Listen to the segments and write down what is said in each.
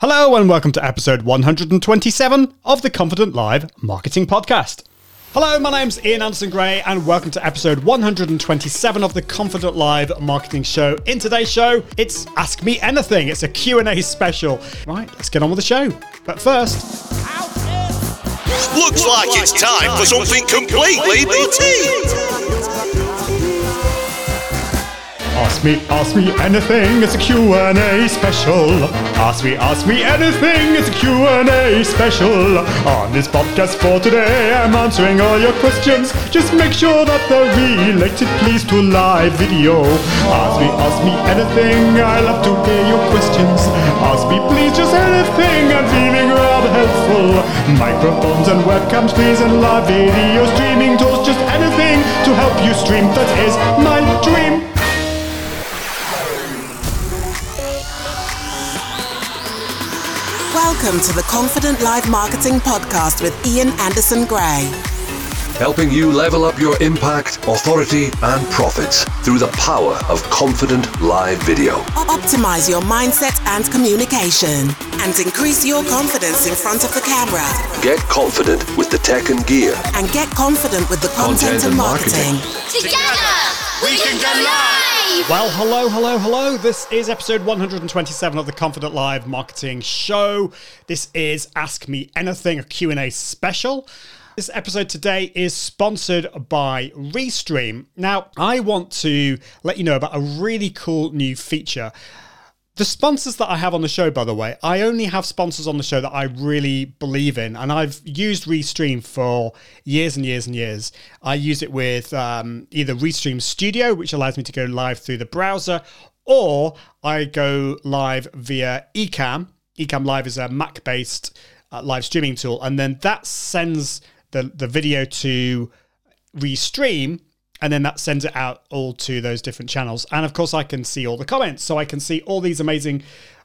Hello, and welcome to episode 127 of the Confident Live Marketing Podcast. Hello, my name's Ian Anderson Gray, and welcome to episode 127 of the Confident Live Marketing Show. In today's show, it's Ask Me Anything. It's a Q&A special. Right, let's get on with the show. But first, Looks like it's time for something completely BT. Ask me, ask me anything, it's a Q&A special. Ask me, ask me anything, it's a Q&A special. On this podcast for today, I'm answering all your questions. Just make sure that they're related, please, to live video. Ask me, ask me anything, I love to hear your questions. Ask me, please, just anything, I'm feeling rather helpful. Microphones and webcams, please, and live video streaming tools, just anything to help you stream, that is my dream. Welcome to the Confident Live Marketing Podcast with Ian Anderson Gray. helping you level up your impact, authority, and profits through the power of confident live video. Optimize your mindset and communication and increase your confidence in front of the camera Get confident with the tech and gear. and get confident with the content, Content and and marketing. marketing. Together, we can go live! Well, hello, hello, hello. This is episode 127 of the Confident Live Marketing Show. This is Ask Me Anything, a Q&A special. This episode today is sponsored by Restream. Now, I want to let you know about a really cool new feature. The sponsors that I have on the show, by the way, I only have sponsors on the show that I really believe in, and I've used Restream for years and years and years. I use it with um, either Restream Studio, which allows me to go live through the browser, or I go live via Ecamm. Ecamm Live is a Mac-based uh, live streaming tool, and then that sends the the video to Restream, and then that sends it out all to those different channels. And of course, I can see all the comments, so I can see all these amazing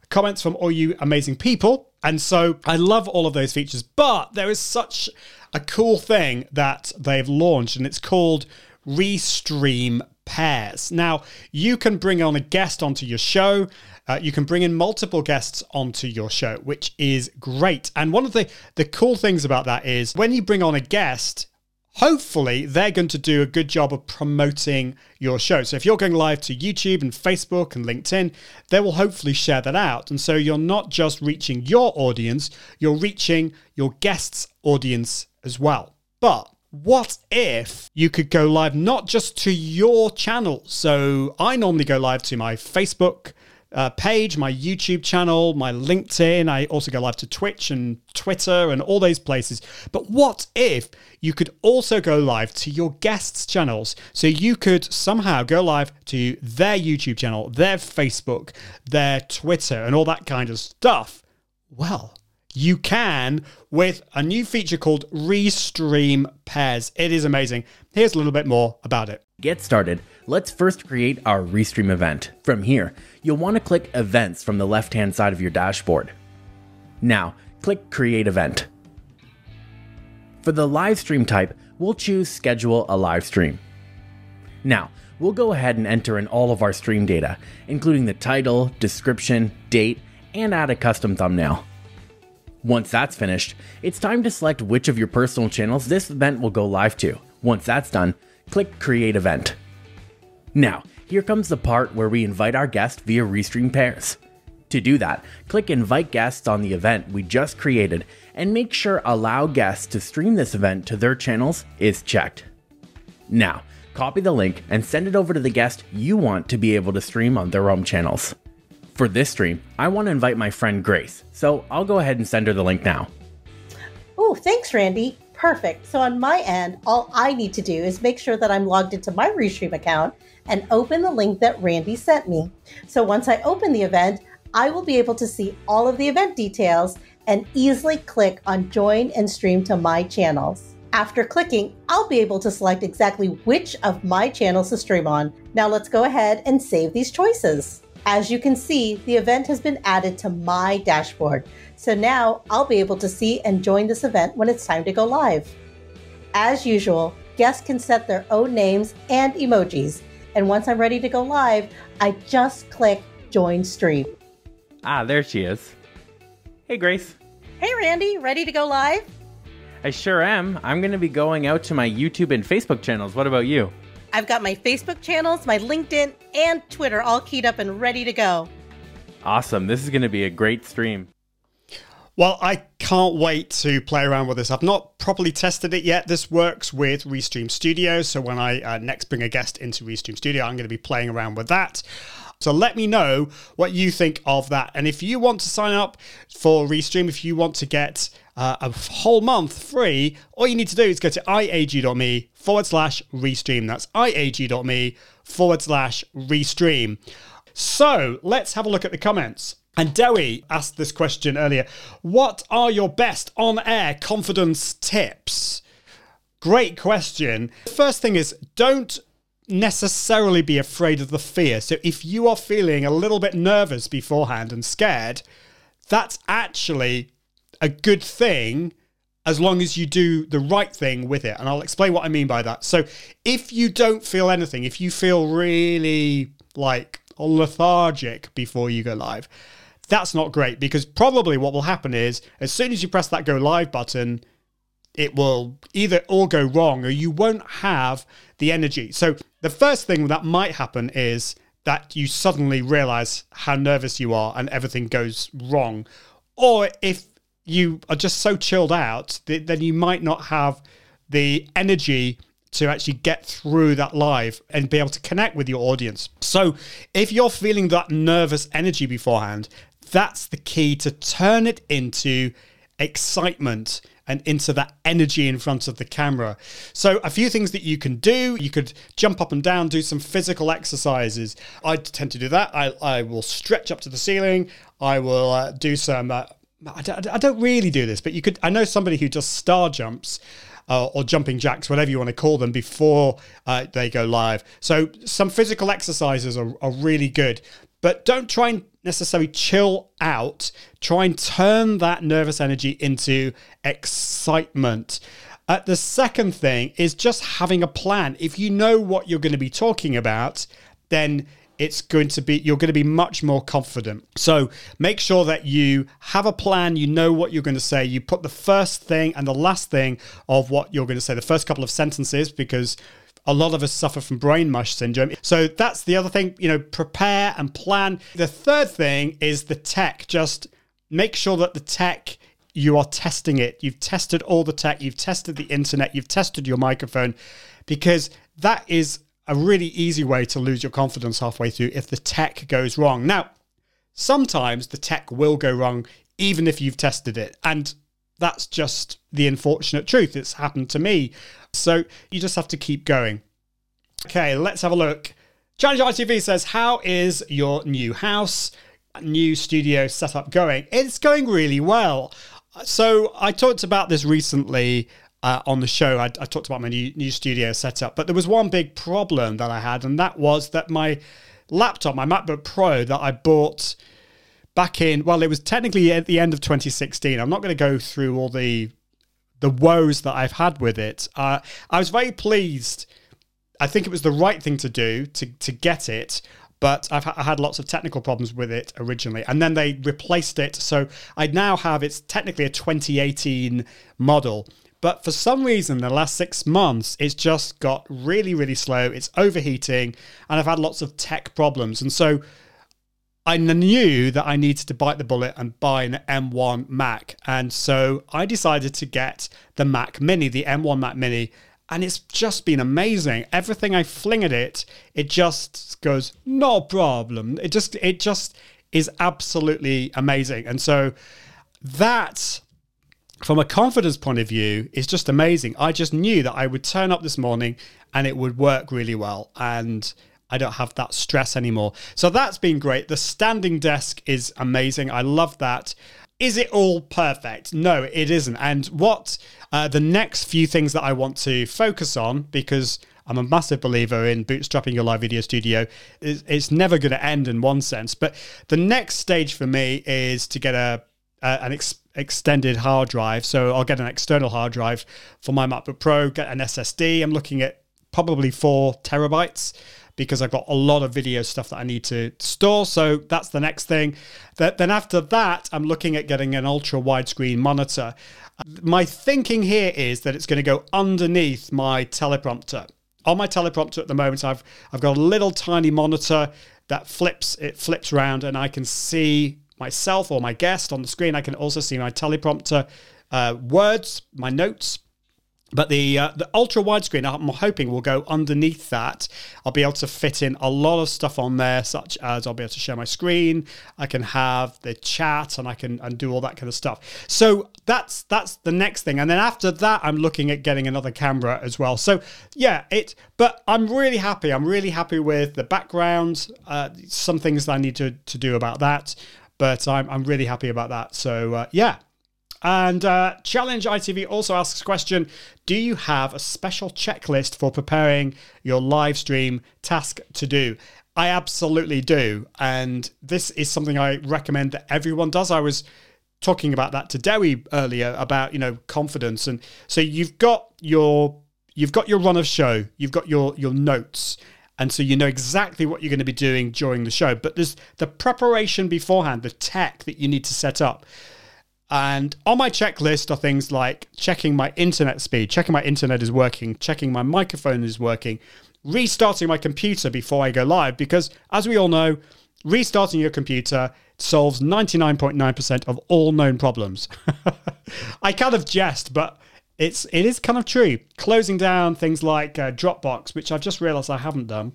comments from all you amazing people. And so I love all of those features, but there is such a cool thing that they've launched, and it's called Restream Pairs. Now, you can bring on a guest onto your show. Uh, you can bring in multiple guests onto your show, which is great. And one of the, the cool things about that is when you bring on a guest, hopefully they're going to do a good job of promoting your show. So if you're going live to YouTube and Facebook and LinkedIn, they will hopefully share that out. And so you're not just reaching your audience, you're reaching your guests' audience as well. But what if you could go live not just to your channel? So I normally go live to my Facebook uh, page, my YouTube channel, my LinkedIn. I also go live to Twitch and Twitter and all those places. But what if you could also go live to your guests' channels? So you could somehow go live to their YouTube channel, their Facebook, their Twitter, and all that kind of stuff. Well, you can with a new feature called Restream Pairs. It is amazing. Here's a little bit more about it. Get started, let's first create our Restream event. From here, you'll want to click Events from the left hand side of your dashboard. Now, click Create Event. For the live stream type, we'll choose Schedule a live stream. Now, we'll go ahead and enter in all of our stream data, including the title, description, date, and add a custom thumbnail. Once that's finished, it's time to select which of your personal channels this event will go live to. Once that's done, click Create Event. Now, here comes the part where we invite our guest via Restream Pairs. To do that, click Invite Guests on the event we just created and make sure Allow Guests to stream this event to their channels is checked. Now, copy the link and send it over to the guest you want to be able to stream on their own channels. For this stream, I want to invite my friend Grace, so I'll go ahead and send her the link now. Oh, thanks, Randy. Perfect. So on my end, all I need to do is make sure that I'm logged into my Restream account and open the link that Randy sent me. So once I open the event, I will be able to see all of the event details and easily click on join and stream to my channels. After clicking, I'll be able to select exactly which of my channels to stream on. Now let's go ahead and save these choices. As you can see, the event has been added to my dashboard. So now I'll be able to see and join this event when it's time to go live. As usual, guests can set their own names and emojis. And once I'm ready to go live, I just click join stream. Ah, there she is. Hey, Grace. Hey, Randy, ready to go live? I sure am. I'm going to be going out to my YouTube and Facebook channels. What about you? I've got my Facebook channels, my LinkedIn, and Twitter all keyed up and ready to go. Awesome. This is going to be a great stream. Well, I can't wait to play around with this. I've not properly tested it yet. This works with Restream Studio. So when I uh, next bring a guest into Restream Studio, I'm going to be playing around with that. So let me know what you think of that. And if you want to sign up for Restream, if you want to get uh, a whole month free, all you need to do is go to iag.me forward slash restream. That's iag.me forward slash restream. So let's have a look at the comments. And Dewi asked this question earlier What are your best on air confidence tips? Great question. First thing is don't necessarily be afraid of the fear. So if you are feeling a little bit nervous beforehand and scared, that's actually a good thing as long as you do the right thing with it. And I'll explain what I mean by that. So if you don't feel anything, if you feel really like lethargic before you go live, that's not great because probably what will happen is as soon as you press that go live button, it will either all go wrong or you won't have the energy. So the first thing that might happen is that you suddenly realize how nervous you are and everything goes wrong. Or if you are just so chilled out, then you might not have the energy to actually get through that live and be able to connect with your audience. So, if you're feeling that nervous energy beforehand, that's the key to turn it into excitement and into that energy in front of the camera. So, a few things that you can do you could jump up and down, do some physical exercises. I tend to do that. I, I will stretch up to the ceiling, I will uh, do some. Uh, I don't, I don't really do this, but you could. I know somebody who does star jumps. Uh, or jumping jacks, whatever you want to call them, before uh, they go live. So, some physical exercises are, are really good, but don't try and necessarily chill out. Try and turn that nervous energy into excitement. Uh, the second thing is just having a plan. If you know what you're going to be talking about, then it's going to be you're going to be much more confident. So make sure that you have a plan, you know what you're going to say, you put the first thing and the last thing of what you're going to say, the first couple of sentences because a lot of us suffer from brain mush syndrome. So that's the other thing, you know, prepare and plan. The third thing is the tech. Just make sure that the tech you are testing it. You've tested all the tech, you've tested the internet, you've tested your microphone because that is a really easy way to lose your confidence halfway through if the tech goes wrong. Now, sometimes the tech will go wrong even if you've tested it. And that's just the unfortunate truth. It's happened to me. So you just have to keep going. Okay, let's have a look. Challenge ITV says, How is your new house, new studio setup going? It's going really well. So I talked about this recently uh, on the show. I, I, talked about my new, new studio setup, but there was one big problem that I had, and that was that my laptop, my MacBook Pro that I bought back in, well, it was technically at the end of 2016. I'm not going to go through all the the woes that I've had with it. Uh, I was very pleased. I think it was the right thing to do to to get it, but I've ha- had lots of technical problems with it originally, and then they replaced it. So I now have it's technically a 2018 model, but for some reason, the last six months, it's just got really, really slow. It's overheating, and I've had lots of tech problems. And so I knew that I needed to bite the bullet and buy an M1 Mac. And so I decided to get the Mac Mini, the M1 Mac Mini. And it's just been amazing. Everything I fling at it, it just goes, no problem. It just, it just is absolutely amazing. And so that from a confidence point of view, is just amazing. I just knew that I would turn up this morning and it would work really well. And I don't have that stress anymore. So that's been great. The standing desk is amazing. I love that. Is it all perfect? No, it isn't. And what uh, the next few things that I want to focus on, because I'm a massive believer in bootstrapping your live video studio. Is it's, never going to end in one sense. But the next stage for me is to get a, a an ex- extended hard drive. So I'll get an external hard drive for my MacBook Pro, get an SSD. I'm looking at probably four terabytes because I've got a lot of video stuff that I need to store. So that's the next thing. Then after that, I'm looking at getting an ultra widescreen monitor. My thinking here is that it's going to go underneath my teleprompter. On my teleprompter at the moment, I've I've got a little tiny monitor that flips. It flips around, and I can see myself or my guest on the screen. I can also see my teleprompter uh, words, my notes, but the uh, the ultra widescreen, I'm hoping will go underneath that. I'll be able to fit in a lot of stuff on there, such as I'll be able to share my screen. I can have the chat, and I can and do all that kind of stuff. So that's that's the next thing. And then after that, I'm looking at getting another camera as well. So yeah, it. But I'm really happy. I'm really happy with the background. Uh, some things that I need to to do about that, but I'm I'm really happy about that. So uh, yeah. And uh, Challenge ITV also asks a question Do you have a special checklist for preparing your live stream task to do? I absolutely do. And this is something I recommend that everyone does. I was talking about that to Dewi earlier about, you know, confidence. And so you've got your you've got your run of show, you've got your your notes, and so you know exactly what you're going to be doing during the show. But there's the preparation beforehand, the tech that you need to set up. And on my checklist are things like checking my internet speed, checking my internet is working, checking my microphone is working, restarting my computer before I go live, because as we all know, restarting your computer solves 99.9% of all known problems. I kind of jest, but it's it is kind of true. Closing down things like uh, Dropbox, which I've just realized I haven't done.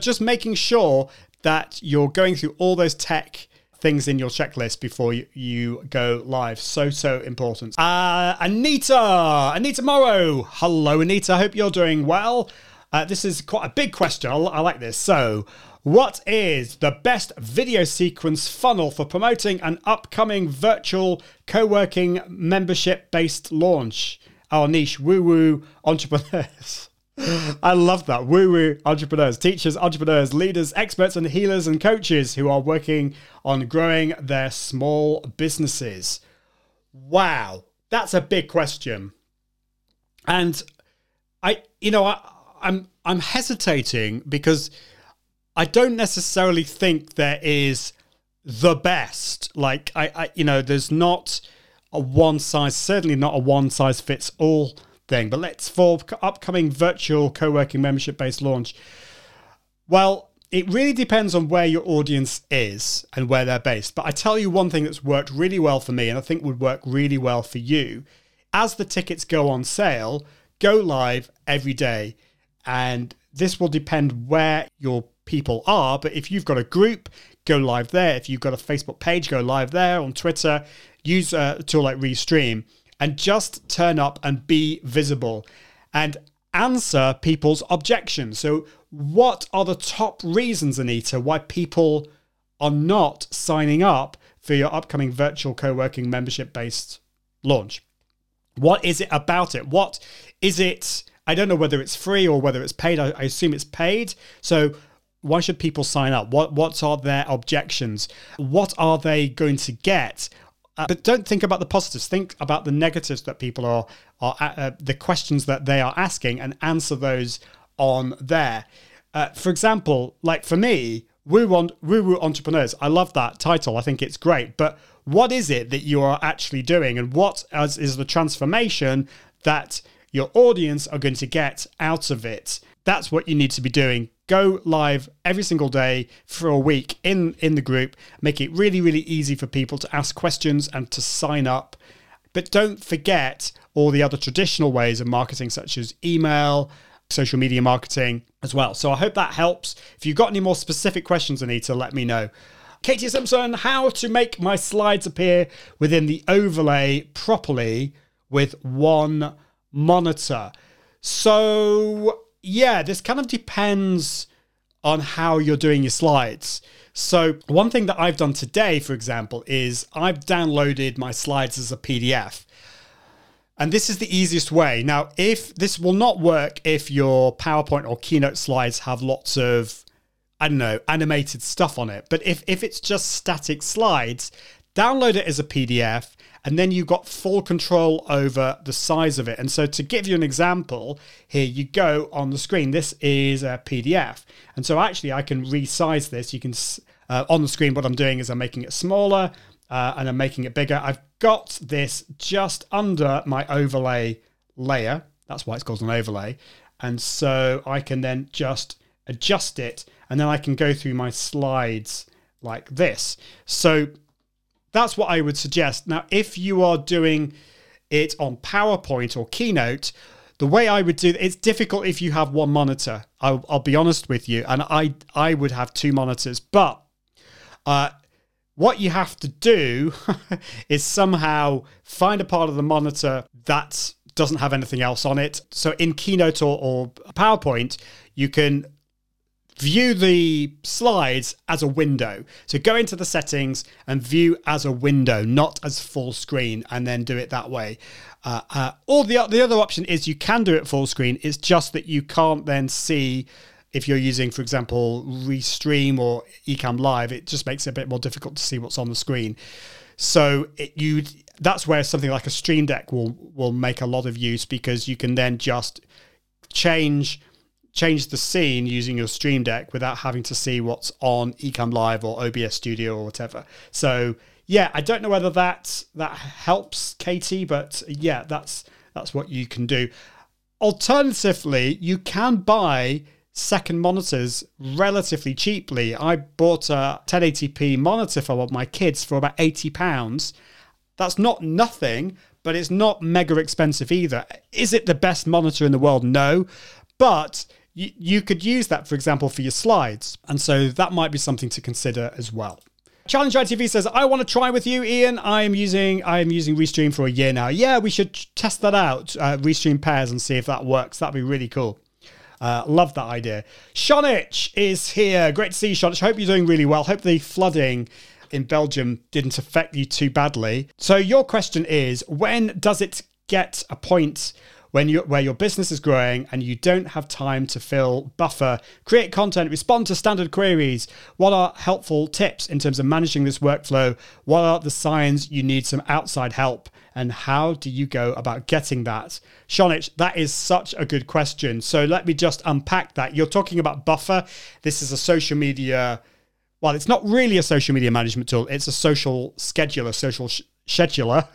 Just making sure that you're going through all those tech things in your checklist before you, you go live. So, so important. Uh, Anita, Anita Morrow. Hello, Anita. Hope you're doing well. Uh, this is quite a big question. I, I like this. So, what is the best video sequence funnel for promoting an upcoming virtual co working membership based launch? Our niche woo woo entrepreneurs. I love that. Woo woo entrepreneurs, teachers, entrepreneurs, leaders, experts, and healers and coaches who are working on growing their small businesses. Wow, that's a big question. And I, you know, I, I'm I'm hesitating because I don't necessarily think there is the best. Like I, I you know, there's not a one size, certainly not a one size fits all thing. But let's for upcoming virtual co-working membership-based launch. Well, it really depends on where your audience is and where they're based. But I tell you one thing that's worked really well for me and I think would work really well for you. As the tickets go on sale, go live every day. And this will depend where your people are. But if you've got a group, go live there. If you've got a Facebook page, go live there. On Twitter, use uh, a tool like Restream and just turn up and be visible and answer people's objections. So, what are the top reasons, Anita, why people are not signing up for your upcoming virtual co working membership based launch? What is it about it? What is it? I don't know whether it's free or whether it's paid. I, I assume it's paid. So, why should people sign up? What what are their objections? What are they going to get? Uh, but don't think about the positives. Think about the negatives that people are are uh, uh, the questions that they are asking, and answer those on there. Uh, for example, like for me, woo woo entrepreneurs. I love that title. I think it's great. But what is it that you are actually doing, and what as is the transformation that your audience are going to get out of it? That's what you need to be doing go live every single day for a week in in the group make it really really easy for people to ask questions and to sign up. But don't forget all the other traditional ways of marketing such as email social media marketing as well. So i hope that helps. If you've got any more specific questions anita let me know. Katie simpson how to make my slides appear within the overlay properly with one monitor. So yeah, this kind of depends on how you're doing your slides. So, one thing that I've done today, for example, is I've downloaded my slides as a PDF. And this is the easiest way. Now, if this will not work if your PowerPoint or Keynote slides have lots of, I don't know, animated stuff on it. But if, if it's just static slides, download it as a PDF and then you've got full control over the size of it. And so, to give you an example, here you go on the screen. This is a PDF, and so actually, I can resize this. You can uh, on the screen. What I'm doing is I'm making it smaller uh, and I'm making it bigger. I've got this just under my overlay layer. That's why it's called an overlay. And so I can then just adjust it and then I can go through my slides like this. So that's what I would suggest. Now, if you are doing it on PowerPoint or Keynote, the way I would do it, it's difficult if you have one monitor. I'll, I'll be honest with you, and I I would have two monitors. But uh, what you have to do is somehow find a part of the monitor that doesn't have anything else on it. So in Keynote or, or PowerPoint, you can view the slides as a window. So go into the settings and view as a window, not as full screen, and then do it that way. Uh, uh, or the the other option is you can do it full screen. It's just that you can't then see if you're using, for example, Restream or Ecamm Live. It just makes it a bit more difficult to see what's on the screen. So it, you that's where something like a Stream Deck will will make a lot of use because you can then just change change the scene using your Stream Deck without having to see what's on Ecamm Live or OBS Studio or whatever. So yeah, I don't know whether that that helps Katie, but yeah, that's that's what you can do. Alternatively, you can buy second monitors relatively cheaply. I bought a 1080p monitor for my kids for about 80 pounds. That's not nothing, but it's not mega expensive either. Is it the best monitor in the world? No, but you, you could use that, for example, for your slides. And so that might be something to consider as well. Challenge ITV says, I want to try with you, Ian. I am using I am using Restream for a year now. Yeah, we should test that out, uh, Restream pairs, and see if that works. That'd be really cool. Uh, love that idea. Shonich is here. Great to see you, Shonich. Hope you're doing really well. Hope the flooding in Belgium didn't affect you too badly. So your question is, when does it get a point when you where your business is growing and you don't have time to fill buffer, create content, respond to standard queries. What are helpful tips in terms of managing this workflow? What are the signs you need some outside help? And how do you go about getting that? Shonich, that is such a good question. So let me just unpack that. You're talking about Buffer. This is a social media well, it's not really a social media management tool. It's a social scheduler, social sh- scheduler.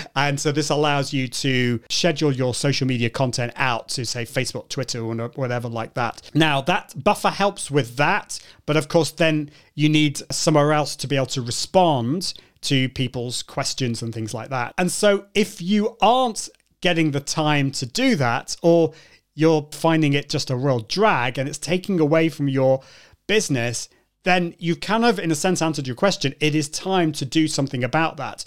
and so this allows you to schedule your social media content out to say Facebook, Twitter, or whatever like that. Now that buffer helps with that, but of course then you need somewhere else to be able to respond to people's questions and things like that. And so if you aren't getting the time to do that or you're finding it just a real drag and it's taking away from your business, then you've kind of, in a sense, answered your question. It is time to do something about that.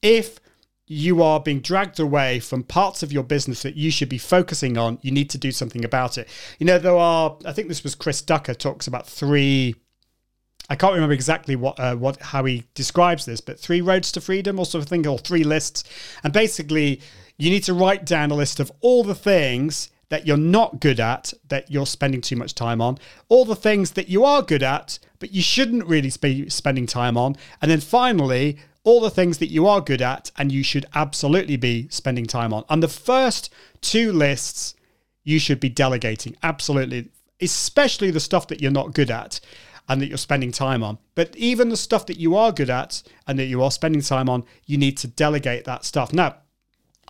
If you are being dragged away from parts of your business that you should be focusing on, you need to do something about it. You know, there are, I think this was Chris Ducker talks about three. I can't remember exactly what uh, what how he describes this, but three roads to freedom, or sort of thing, or three lists, and basically you need to write down a list of all the things that you're not good at, that you're spending too much time on, all the things that you are good at, but you shouldn't really be spending time on, and then finally, all the things that you are good at and you should absolutely be spending time on. And the first two lists, you should be delegating, absolutely, especially the stuff that you're not good at and that you're spending time on. But even the stuff that you are good at and that you are spending time on, you need to delegate that stuff. Now,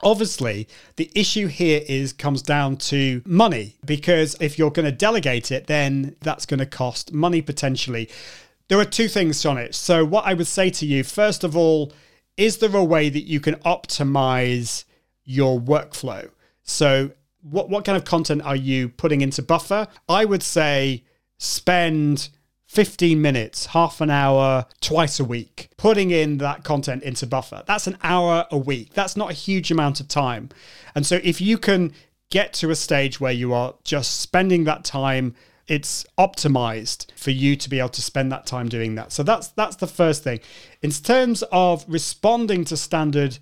Obviously, the issue here is comes down to money because if you're going to delegate it, then that's going to cost money potentially. There are two things on it. So, what I would say to you, first of all, is there a way that you can optimize your workflow? So, what, what kind of content are you putting into Buffer? I would say spend 15 minutes, half an hour, twice a week, putting in that content into Buffer. That's an hour a week. That's not a huge amount of time. And so if you can get to a stage where you are just spending that time it's optimized for you to be able to spend that time doing that. So that's that's the first thing. In terms of responding to standard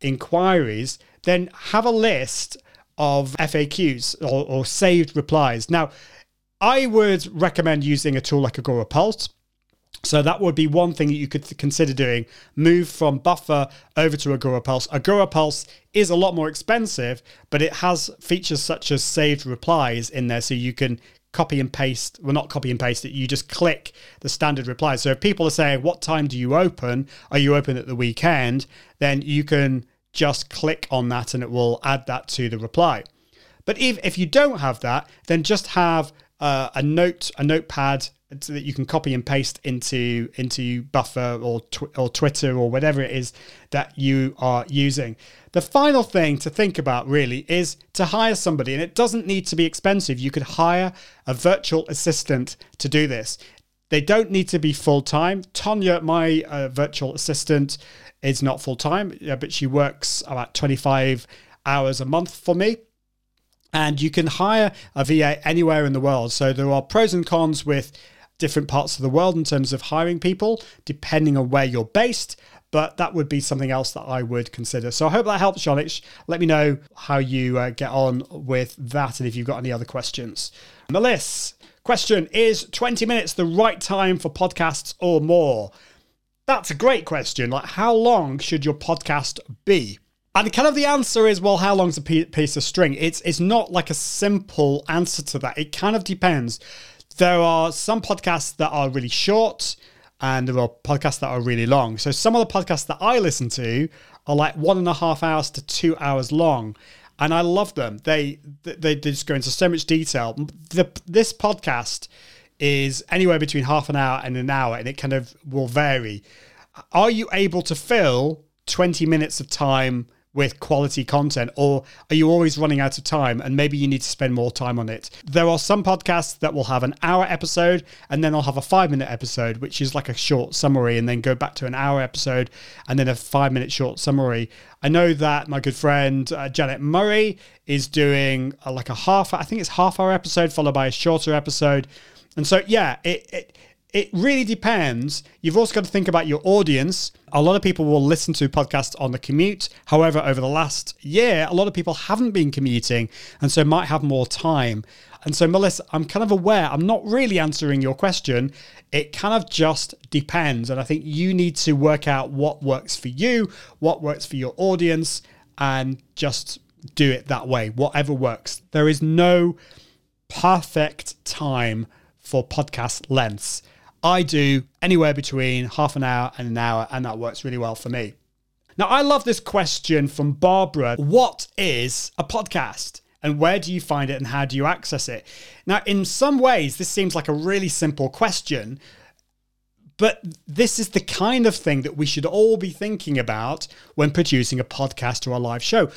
inquiries, then have a list of FAQs or, or saved replies. Now, I would recommend using a tool like Agora Pulse. So that would be one thing that you could consider doing. Move from Buffer over to Agora Pulse. Agora Pulse is a lot more expensive, but it has features such as saved replies in there, so you can copy and paste. Well, not copy and paste it. You just click the standard reply. So if people are saying, "What time do you open? Are you open at the weekend?" Then you can just click on that, and it will add that to the reply. But if if you don't have that, then just have uh, a note, a notepad that you can copy and paste into into Buffer or tw- or Twitter or whatever it is that you are using. The final thing to think about really is to hire somebody, and it doesn't need to be expensive. You could hire a virtual assistant to do this. They don't need to be full time. Tonya, my uh, virtual assistant, is not full time, but she works about 25 hours a month for me and you can hire a VA anywhere in the world. So there are pros and cons with different parts of the world in terms of hiring people, depending on where you're based. But that would be something else that I would consider. So I hope that helps, Sholich. Let me know how you uh, get on with that and if you've got any other questions. Melissa, question Is 20 minutes the right time for podcasts or more? That's a great question. Like, how long should your podcast be? And kind of the answer is, well, how long's a piece of string? It's it's not like a simple answer to that. It kind of depends. There are some podcasts that are really short, and there are podcasts that are really long. So some of the podcasts that I listen to are like one and a half hours to two hours long, and I love them. They they, they just go into so much detail. The, this podcast is anywhere between half an hour and an hour, and it kind of will vary. Are you able to fill 20 minutes of time with quality content or are you always running out of time and maybe you need to spend more time on it? There are some podcasts that will have an hour episode and then i'll have a five minute episode which is like a short summary and then go back to an hour episode and then a five minute short summary. I know that my good friend uh, janet murray is doing uh, like a half i think it's half hour episode followed by a shorter episode. And so yeah it, it it really depends. You've also got to think about your audience. A lot of people will listen to podcasts on the commute. However, over the last year, a lot of people haven't been commuting and so might have more time. And so, Melissa, I'm kind of aware, I'm not really answering your question. It kind of just depends. And I think you need to work out what works for you, what works for your audience, and just do it that way, whatever works. There is no perfect time for podcast lengths. I do anywhere between half an hour and an hour, and that works really well for me. Now, I love this question from Barbara What is a podcast? And where do you find it and how do you access it? Now, in some ways, this seems like a really simple question, but this is the kind of thing that we should all be thinking about when producing a podcast or a live show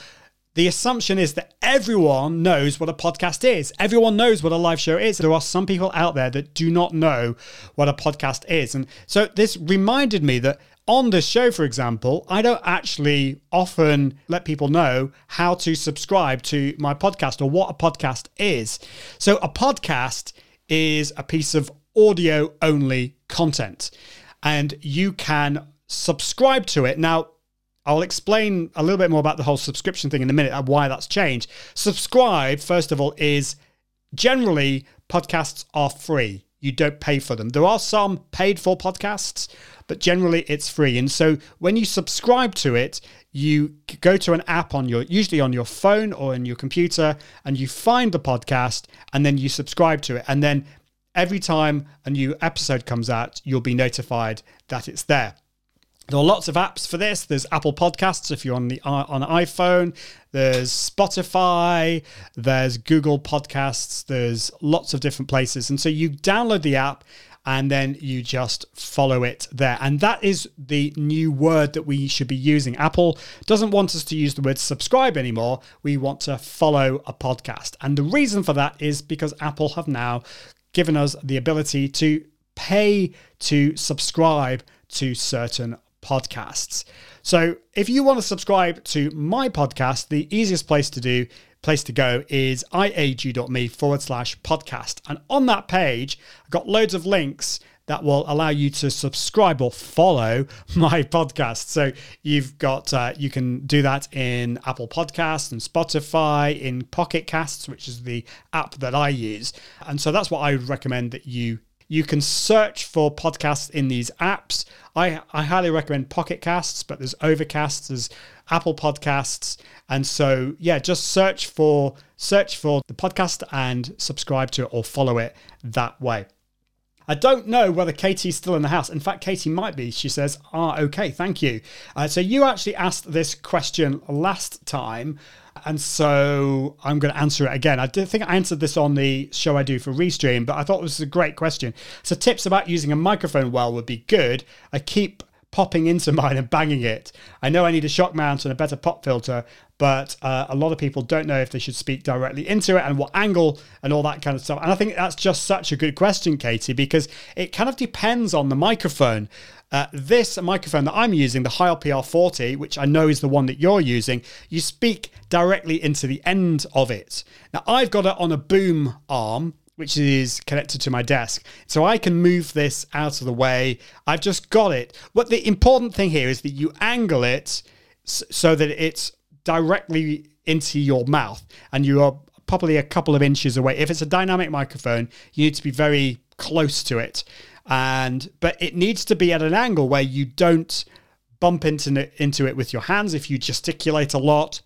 the assumption is that everyone knows what a podcast is. Everyone knows what a live show is. There are some people out there that do not know what a podcast is. And so this reminded me that on this show, for example, I don't actually often let people know how to subscribe to my podcast or what a podcast is. So a podcast is a piece of audio only content and you can subscribe to it. Now, I'll explain a little bit more about the whole subscription thing in a minute and why that's changed. Subscribe, first of all, is generally podcasts are free. You don't pay for them. There are some paid for podcasts, but generally it's free. And so when you subscribe to it, you go to an app on your usually on your phone or in your computer and you find the podcast and then you subscribe to it and then every time a new episode comes out you'll be notified that it's there there are lots of apps for this. There's Apple Podcasts if you're on the uh, on iPhone. There's Spotify. There's Google Podcasts. There's lots of different places, and so you download the app and then you just follow it there. And that is the new word that we should be using. Apple doesn't want us to use the word subscribe anymore. We want to follow a podcast. And the reason for that is because Apple have now given us the ability to pay to subscribe to certain podcasts. So if you want to subscribe to my podcast, the easiest place to do place to go is iag.me forward slash podcast. And on that page, I've got loads of links that will allow you to subscribe or follow my podcast. So you've got uh, you can do that in Apple Podcasts and Spotify, in Pocket Casts, which is the app that I use. And so that's what I would recommend that you You can search for podcasts in these apps. I, I highly recommend Pocket Casts, but there's Overcast, there's Apple Podcasts, and so yeah, just search for search for the podcast and subscribe to it or follow it that way. I don't know whether Katie's still in the house. In fact, Katie might be. She says, Ah, okay, thank you. Uh, so you actually asked this question last time. And so I'm going to answer it again. I think I answered this on the show I do for Restream, but I thought this was a great question. So, tips about using a microphone well would be good. I keep popping into mine and banging it. I know I need a shock mount and a better pop filter, but uh, a lot of people don't know if they should speak directly into it and what angle and all that kind of stuff. And I think that's just such a good question, Katie, because it kind of depends on the microphone. Uh, this microphone that I'm using, the Heil PR40, which I know is the one that you're using, you speak directly into the end of it. Now, I've got it on a boom arm, which is connected to my desk. So I can move this out of the way. I've just got it. What the important thing here is that you angle it so that it's directly into your mouth and you are probably a couple of inches away. If it's a dynamic microphone, you need to be very close to it. And but it needs to be at an angle where you don't bump into into it with your hands if you gesticulate a lot.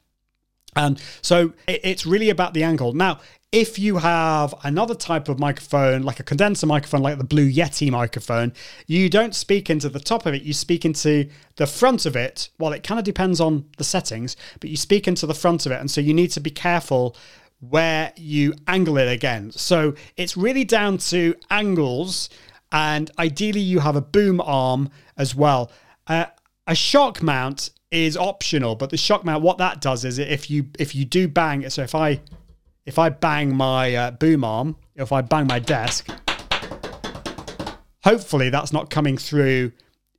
And so it's really about the angle. Now, if you have another type of microphone, like a condenser microphone, like the Blue Yeti microphone, you don't speak into the top of it, you speak into the front of it. Well, it kind of depends on the settings, but you speak into the front of it. And so you need to be careful where you angle it again. So it's really down to angles, and ideally, you have a boom arm as well. Uh, a shock mount is optional, but the shock mount, what that does is if you if you do bang, so if I if I bang my uh, boom arm, if I bang my desk, hopefully that's not coming through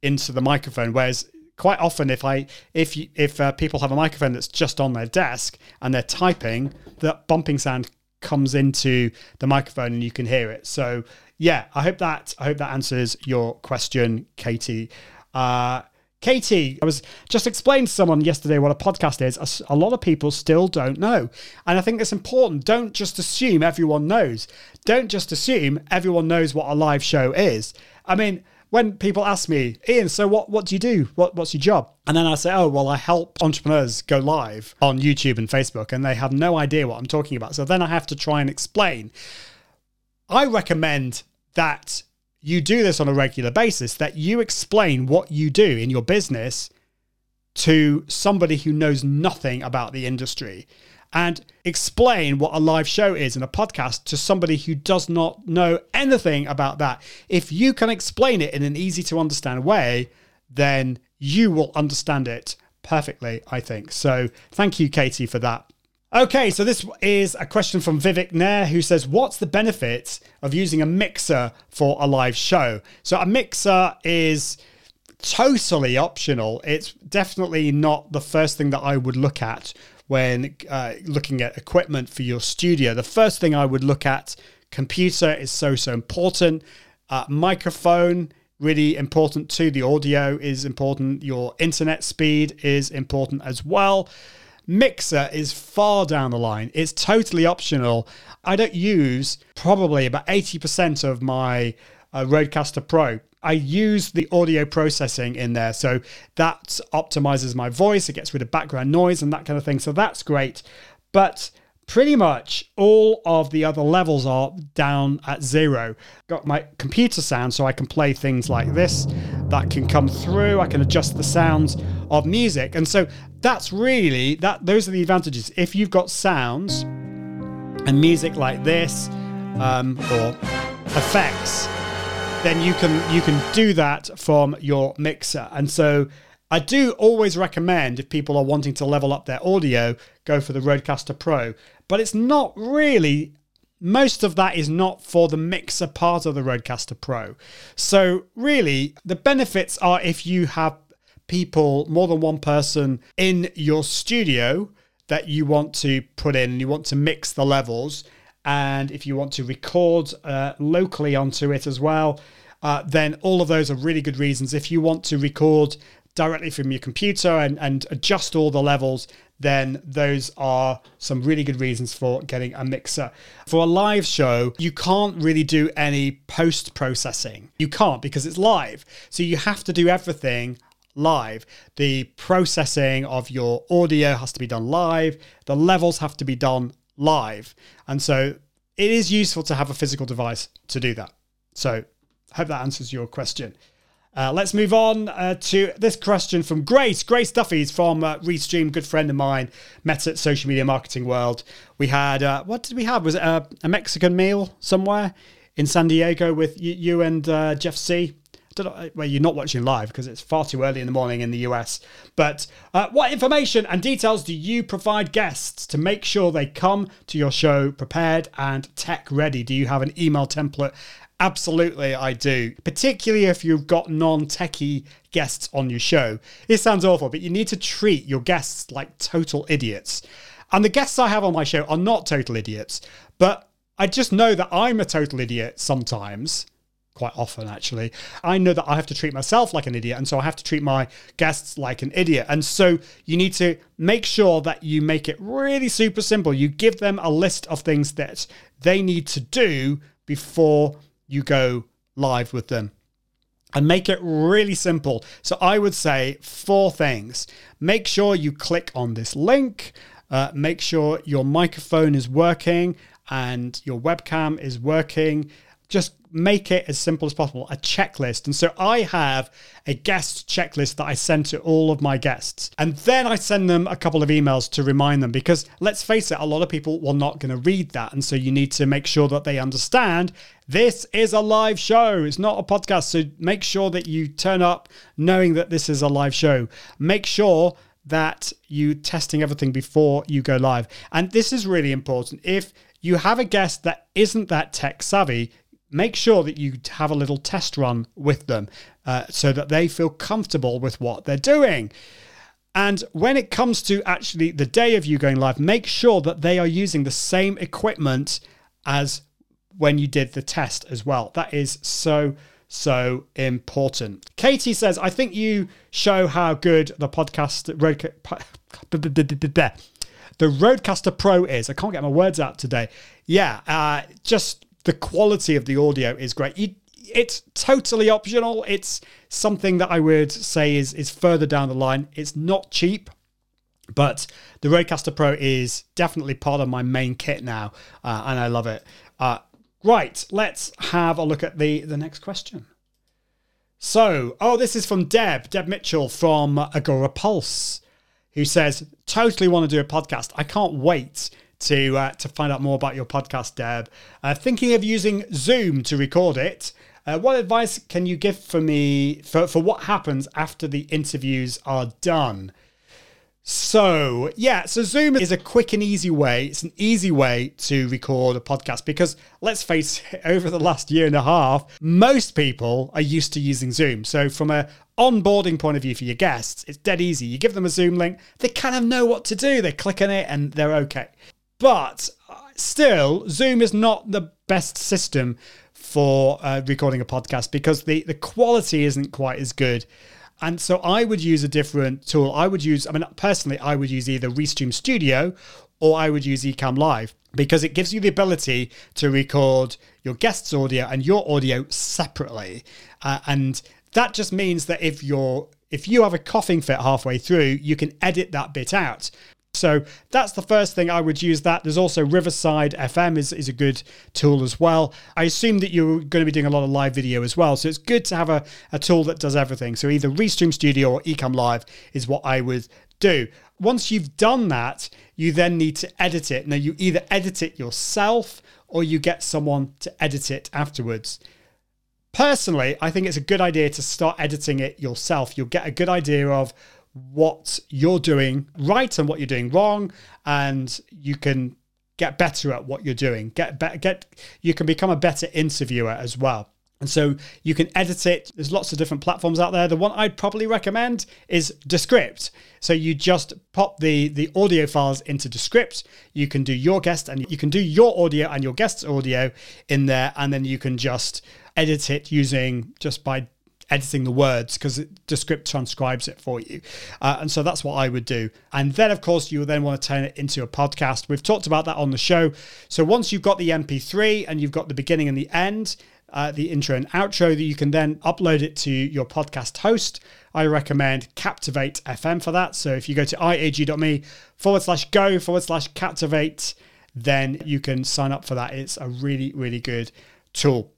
into the microphone. Whereas quite often, if I if you, if uh, people have a microphone that's just on their desk and they're typing, that bumping sound comes into the microphone and you can hear it. So yeah, I hope that I hope that answers your question, Katie. Uh, Katie, I was just explaining to someone yesterday what a podcast is. A, lot of people still don't know. And I think it's important. Don't just assume everyone knows. Don't just assume everyone knows what a live show is. I mean, when people ask me, Ian, so what, what do you do? What, what's your job? And then I say, oh, well, I help entrepreneurs go live on YouTube and Facebook, and they have no idea what I'm talking about. So then I have to try and explain. I recommend that you do this on a regular basis, that you explain what you do in your business to somebody who knows nothing about the industry and explain what a live show is in a podcast to somebody who does not know anything about that. If you can explain it in an easy to understand way, then you will understand it perfectly, I think. So thank you, Katie, for that. Okay, so this is a question from Vivek Nair who says, What's the benefit of using a mixer for a live show? So, a mixer is totally optional. It's definitely not the first thing that I would look at when uh, looking at equipment for your studio. The first thing I would look at, computer is so, so important. Uh, microphone, really important too. The audio is important. Your internet speed is important as well. Mixer is far down the line. It's totally optional. I don't use probably about 80% of my uh, Rodecaster Pro. I use the audio processing in there. So that optimizes my voice, it gets rid of background noise and that kind of thing. So that's great. But pretty much all of the other levels are down at zero. Got my computer sound so I can play things like this that can come through. I can adjust the sounds of music. And so that's really that those are the advantages. If you've got sounds and music like this um, or effects, then you can you can do that from your mixer. And so I do always recommend if people are wanting to level up their audio, go for the Rodecaster Pro. But it's not really most of that is not for the mixer part of the Rodecaster Pro. So, really, the benefits are if you have people, more than one person in your studio that you want to put in, you want to mix the levels, and if you want to record uh, locally onto it as well, uh, then all of those are really good reasons. If you want to record directly from your computer and, and adjust all the levels, then those are some really good reasons for getting a mixer. For a live show, you can't really do any post processing. You can't because it's live. So you have to do everything live. The processing of your audio has to be done live, the levels have to be done live. And so it is useful to have a physical device to do that. So I hope that answers your question. Uh, let's move on uh, to this question from Grace. Grace Duffy's from uh, Restream, good friend of mine, met at Social Media Marketing World. We had, uh, what did we have? Was it a, a, Mexican meal somewhere in San Diego with you, you and uh, Jeff Sieh? know, well, you're not watching live because it's far too early in the morning in the US. But uh, what information and details do you provide guests to make sure they come to your show prepared and tech ready? Do you have an email template? Absolutely, I do. Particularly if you've got non techie guests on your show. It sounds awful, but you need to treat your guests like total idiots. And the guests I have on my show are not total idiots, but I just know that I'm a total idiot sometimes quite often actually. I know that I have to treat myself like an idiot, and so I have to treat my guests like an idiot. And so you need to make sure that you make it really super simple. You give them a list of things that they need to do before you go live with them. And make it really simple. So I would say four things. Make sure you click on this link. Uh, make sure your microphone is working and your webcam is working. Just make it as simple as possible a checklist. And so I have a guest checklist that I send to all of my guests. And then I send them a couple of emails to remind them because let's face it, a lot of people were not going to read that. And so you need to make sure that they understand this is a live show. It's not a podcast. So make sure that you turn up knowing that this is a live show. Make sure that you testing everything before you go live. And this is really important. If you have a guest that isn't that tech savvy, make sure that you have a little test run with them uh, so that they feel comfortable with what they're doing. And when it comes to actually the day of you going live, make sure that they are using the same equipment as when you did the test as well. That is so, so important. Katie says, I think you show how good the podcast the Rodecaster Pro is. I can't get my words out today. Yeah, uh, just the quality of the audio is great. You, it's totally optional. It's something that I would say is is further down the line. It's not cheap, but the Rodecaster Pro is definitely part of my main kit now, uh, and I love it. Uh, right, let's have a look at the the next question. So, oh, this is from Deb, Deb Mitchell from Agorapulse, who says, "Totally want to do a podcast. I can't wait to uh, to find out more about your podcast, Deb. Uh, thinking of using Zoom to record it. Uh, what advice can you give for me for, for what happens after the interviews are done? So, yeah, so Zoom is a quick and easy way. It's an easy way to record a podcast because let's face it, over the last year and a half, most people are used to using Zoom. So, from a onboarding point of view for your guests, it's dead easy. You give them a Zoom link, they kind of know what to do. They click on it and they're okay. But still, Zoom is not the best system for uh, recording a podcast because the, the quality isn't quite as good. And so I would use a different tool. I would use, I mean, personally, I would use either Restream Studio or I would use Ecamm Live because it gives you the ability to record your guest's audio and your audio separately. Uh, and that just means that if you're if you have a coughing fit halfway through, you can edit that bit out. So that's the first thing I would use that. There's also Riverside FM is, is a good tool as well. I assume that you're going to be doing a lot of live video as well. So it's good to have a, a tool that does everything. So either Restream Studio or Ecamm Live is what I would do. Once you've done that, you then need to edit it. Now you either edit it yourself or you get someone to edit it afterwards. Personally, I think it's a good idea to start editing it yourself. You'll get a good idea of what you're doing right and what you're doing wrong, and you can get better at what you're doing. Get better, get you can become a better interviewer as well. And so you can edit it. There's lots of different platforms out there. The one I'd probably recommend is Descript. So you just pop the the audio files into Descript. You can do your guest and you can do your audio and your guest's audio in there, and then you can just edit it using just by editing the words because Descript transcribes it for you. Uh, and so that's what I would do. And then, of course, you then want to turn it into a podcast. We've talked about that on the show. So once you've got the MP3 and you've got the beginning and the end, uh, the intro and outro, that you can then upload it to your podcast host. I recommend Captivate FM for that. So if you go to iag.me forward slash go forward slash captivate, then you can sign up for that. It's a really, really good tool.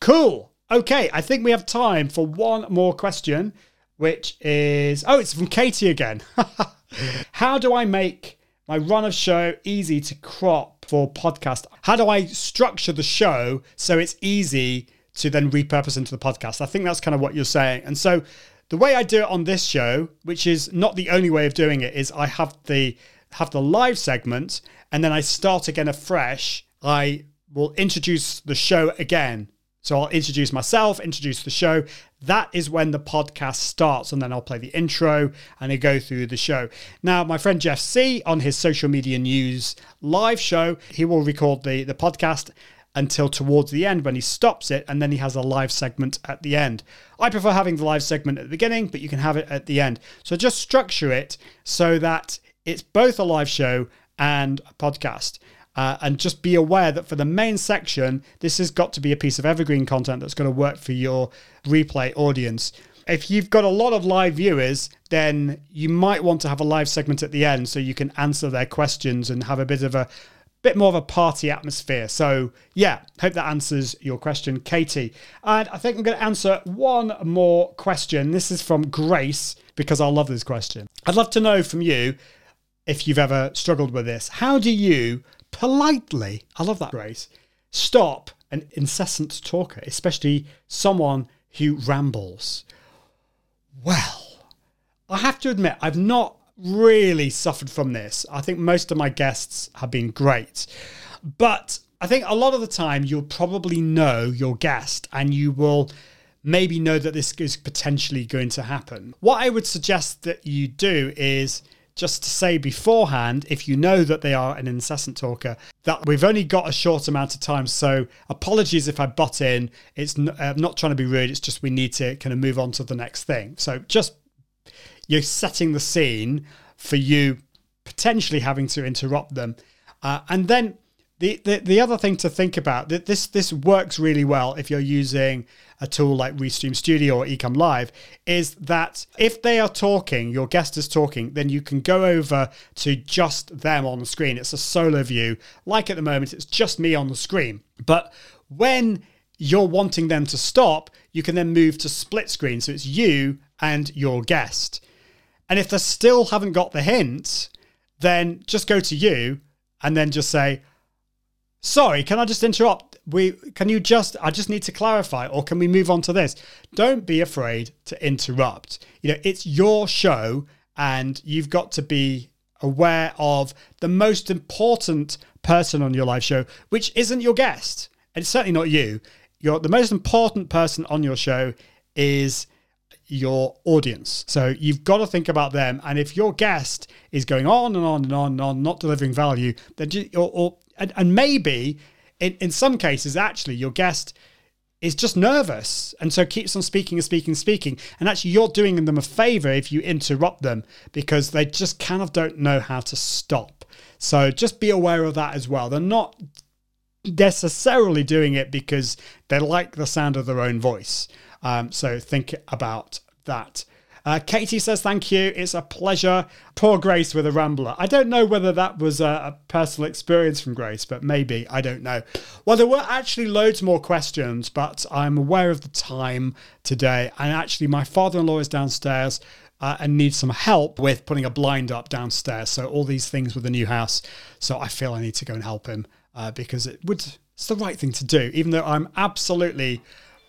Cool. Okay, I think we have time for one more question, which is oh, it's from Katie again. How do I make my run of show easy to crop for podcast? How do I structure the show so it's easy to then repurpose into the podcast? I think that's kind of what you're saying. And so the way I do it on this show, which is not the only way of doing it, is I have the have the live segment and then I start again afresh. I will introduce the show again so I'll introduce myself, introduce the show. That is when the podcast starts, and then I'll play the intro and I go through the show. Now, my friend Jeff Sieh on his social media news live show, he will record the, the podcast until towards the end when he stops it, and then he has a live segment at the end. I prefer having the live segment at the beginning, but you can have it at the end. So just structure it so that it's both a live show and a podcast. Uh, and just be aware that for the main section, this has got to be a piece of evergreen content that's going to work for your replay audience. If you've got a lot of live viewers, then you might want to have a live segment at the end so you can answer their questions and have a bit of a bit more of a party atmosphere. So, yeah, hope that answers your question, Katie. And I think I'm going to answer one more question. This is from Grace because I love this question. I'd love to know from you if you've ever struggled with this. How do you politely, I love that phrase, stop an incessant talker, especially someone who rambles. Well, I have to admit, I've not really suffered from this. I think most of my guests have been great. But I think a lot of the time you'll probably know your guest and you will maybe know that this is potentially going to happen. What I would suggest that you do is just to say beforehand, if you know that they are an incessant talker, that we've only got a short amount of time. So apologies if I butt in. It's n- I'm not trying to be rude. It's just we need to kind of move on to the next thing. So just you're setting the scene for you potentially having to interrupt them, uh, and then the, the the other thing to think about that this this works really well if you're using a tool like Restream Studio or Ecamm Live is that if they are talking, your guest is talking, then you can go over to just them on the screen. It's a solo view. Like at the moment, it's just me on the screen. But when you're wanting them to stop, you can then move to split screen. So it's you and your guest. And if they still haven't got the hint, then just go to you and then just say, sorry, can I just interrupt? We can you just I just need to clarify or can we move on to this? Don't be afraid to interrupt. You know, it's your show and you've got to be aware of the most important person on your live show, which isn't your guest. And it's certainly not you. You're the most important person on your show is your audience. So you've got to think about them. And if your guest is going on and on and on and on, not delivering value, then you, or, or and, and maybe in, in some cases, actually, your guest is just nervous and so keeps on speaking and speaking and speaking. And actually, you're doing them a favor if you interrupt them because they just kind of don't know how to stop. So just be aware of that as well. They're not necessarily doing it because they like the sound of their own voice. Um, so think about that. Uh, Katie says, Thank you. It's a pleasure. Poor Grace with a rambler. I don't know whether that was a, a, personal experience from Grace, but maybe. I don't know. Well, there were actually loads more questions, but I'm aware of the time today. And actually, my father in law is downstairs. Uh, and needs some help with putting a blind up downstairs. So all these things with the new house. So I feel I need to go and help him uh, because it would. It's the right thing to do, even though I'm absolutely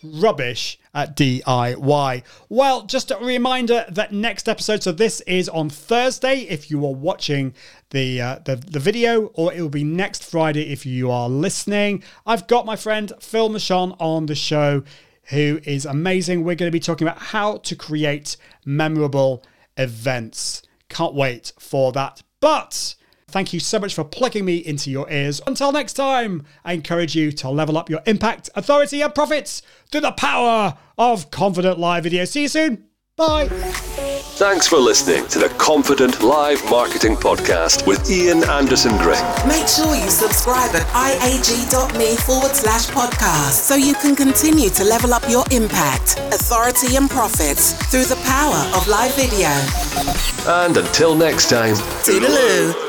rubbish at DIY. Well, just a reminder that next episode, so this is on Thursday if you are watching the, uh, the, the video, or it will be next Friday if you are listening. I've got my friend Phil Mershon on the show, who is amazing. We're going to be talking about how to create memorable events. Can't wait for that. But Thank you so much for plugging me into your ears. Until next time, I encourage you to level up your impact, authority, and profits through the power of confident live video. See you soon. Bye. Thanks for listening to the Confident Live Marketing Podcast with Ian Anderson Gray. Make sure you subscribe at iag.me forward slash podcast so you can continue to level up your impact, authority, and profits through the power of live video. And until next time, Toodaloo.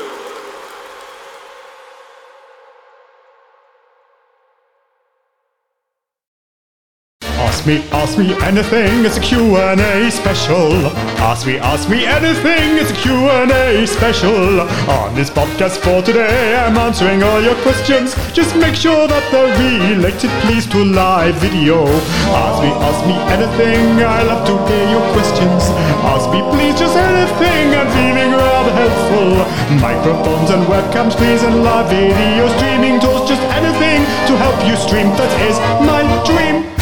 Ask me, ask me anything, it's a Q&A special. Ask me, ask me anything, it's a Q&A special. On this podcast for today, I'm answering all your questions. Just make sure that they're related, please, to live video. Ask me, ask me anything, I love to hear your questions. Ask me, please, just anything, I'm feeling rather helpful. Microphones and webcams, please, and live video streaming tools, just anything to help you stream. That is my dream.